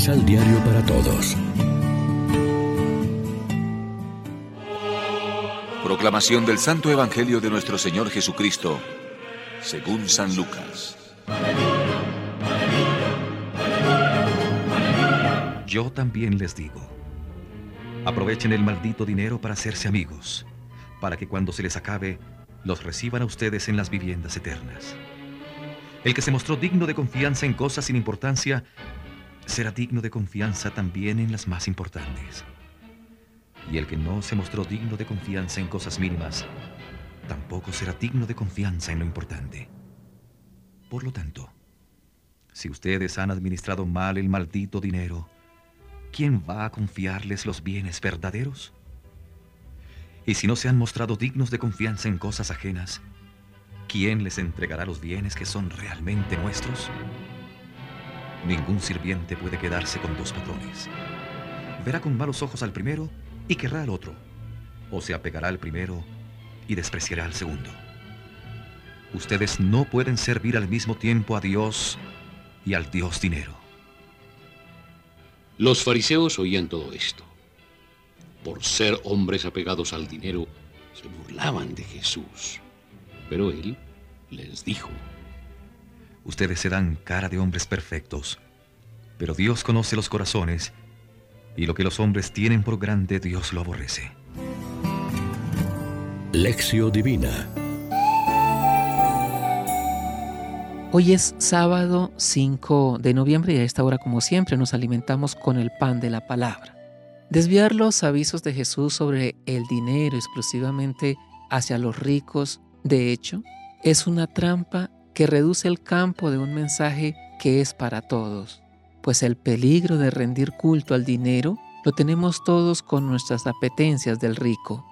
Misal Diario para Todos. Proclamación del Santo Evangelio de nuestro Señor Jesucristo, según San Lucas. Yo también les digo, aprovechen el maldito dinero para hacerse amigos, para que cuando se les acabe, los reciban a ustedes en las viviendas eternas. El que se mostró digno de confianza en cosas sin importancia, será digno de confianza también en las más importantes. Y el que no se mostró digno de confianza en cosas mínimas, tampoco será digno de confianza en lo importante. Por lo tanto, si ustedes han administrado mal el maldito dinero, ¿quién va a confiarles los bienes verdaderos? Y si no se han mostrado dignos de confianza en cosas ajenas, ¿quién les entregará los bienes que son realmente nuestros? Ningún sirviente puede quedarse con dos patrones. Verá con malos ojos al primero y querrá al otro, o se apegará al primero y despreciará al segundo. Ustedes no pueden servir al mismo tiempo a Dios y al Dios dinero. Los fariseos oían todo esto. Por ser hombres apegados al dinero, se burlaban de Jesús. Pero él les dijo, Ustedes se dan cara de hombres perfectos, pero Dios conoce los corazones, y lo que los hombres tienen por grande Dios lo aborrece. Lección Divina Hoy es sábado 5 de noviembre y a esta hora, como siempre, nos alimentamos con el pan de la palabra. Desviar los avisos de Jesús sobre el dinero exclusivamente hacia los ricos de hecho, es una trampa que reduce el campo de un mensaje que es para todos, pues el peligro de rendir culto al dinero lo tenemos todos con nuestras apetencias del rico.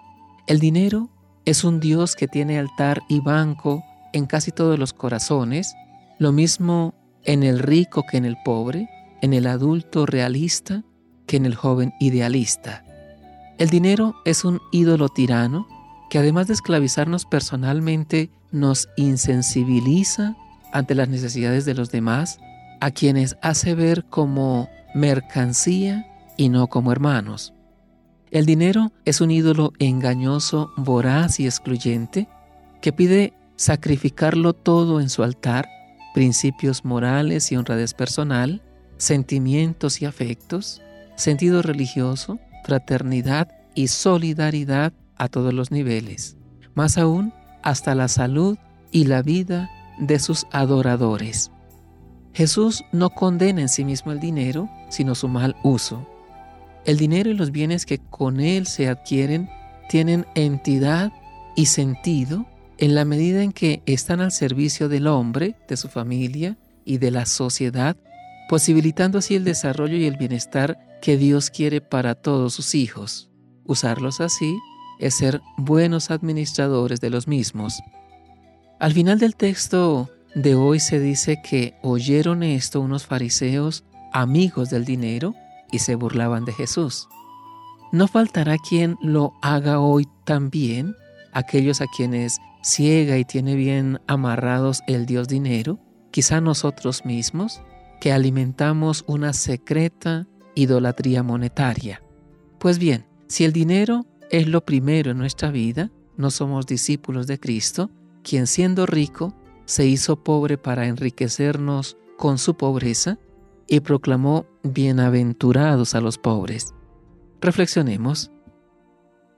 El dinero es un Dios que tiene altar y banco en casi todos los corazones, lo mismo en el rico que en el pobre, en el adulto realista que en el joven idealista. El dinero es un ídolo tirano que además de esclavizarnos personalmente, nos insensibiliza ante las necesidades de los demás, a quienes hace ver como mercancía y no como hermanos. El dinero es un ídolo engañoso, voraz y excluyente, que pide sacrificarlo todo en su altar, principios morales y honradez personal, sentimientos y afectos, sentido religioso, fraternidad y solidaridad a todos los niveles, más aún hasta la salud y la vida de sus adoradores. Jesús no condena en sí mismo el dinero, sino su mal uso. El dinero y los bienes que con él se adquieren tienen entidad y sentido en la medida en que están al servicio del hombre, de su familia y de la sociedad, posibilitando así el desarrollo y el bienestar que Dios quiere para todos sus hijos. Usarlos así es ser buenos administradores de los mismos. Al final del texto de hoy se dice que oyeron esto unos fariseos amigos del dinero y se burlaban de Jesús. No faltará quien lo haga hoy también, aquellos a quienes ciega y tiene bien amarrados el Dios dinero, quizá nosotros mismos, que alimentamos una secreta idolatría monetaria. Pues bien, si el dinero es lo primero en nuestra vida, no somos discípulos de Cristo, quien siendo rico se hizo pobre para enriquecernos con su pobreza y proclamó bienaventurados a los pobres. Reflexionemos.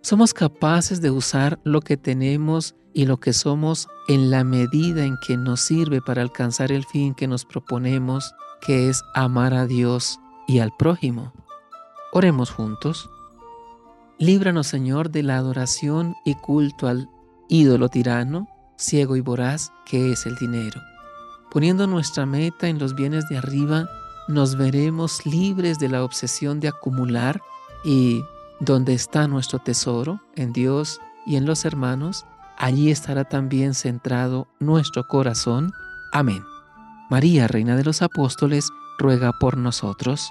¿Somos capaces de usar lo que tenemos y lo que somos en la medida en que nos sirve para alcanzar el fin que nos proponemos, que es amar a Dios y al prójimo? Oremos juntos. Líbranos, Señor, de la adoración y culto al ídolo tirano, ciego y voraz que es el dinero. Poniendo nuestra meta en los bienes de arriba, nos veremos libres de la obsesión de acumular y donde está nuestro tesoro, en Dios y en los hermanos, allí estará también centrado nuestro corazón. Amén. María, Reina de los Apóstoles, ruega por nosotros.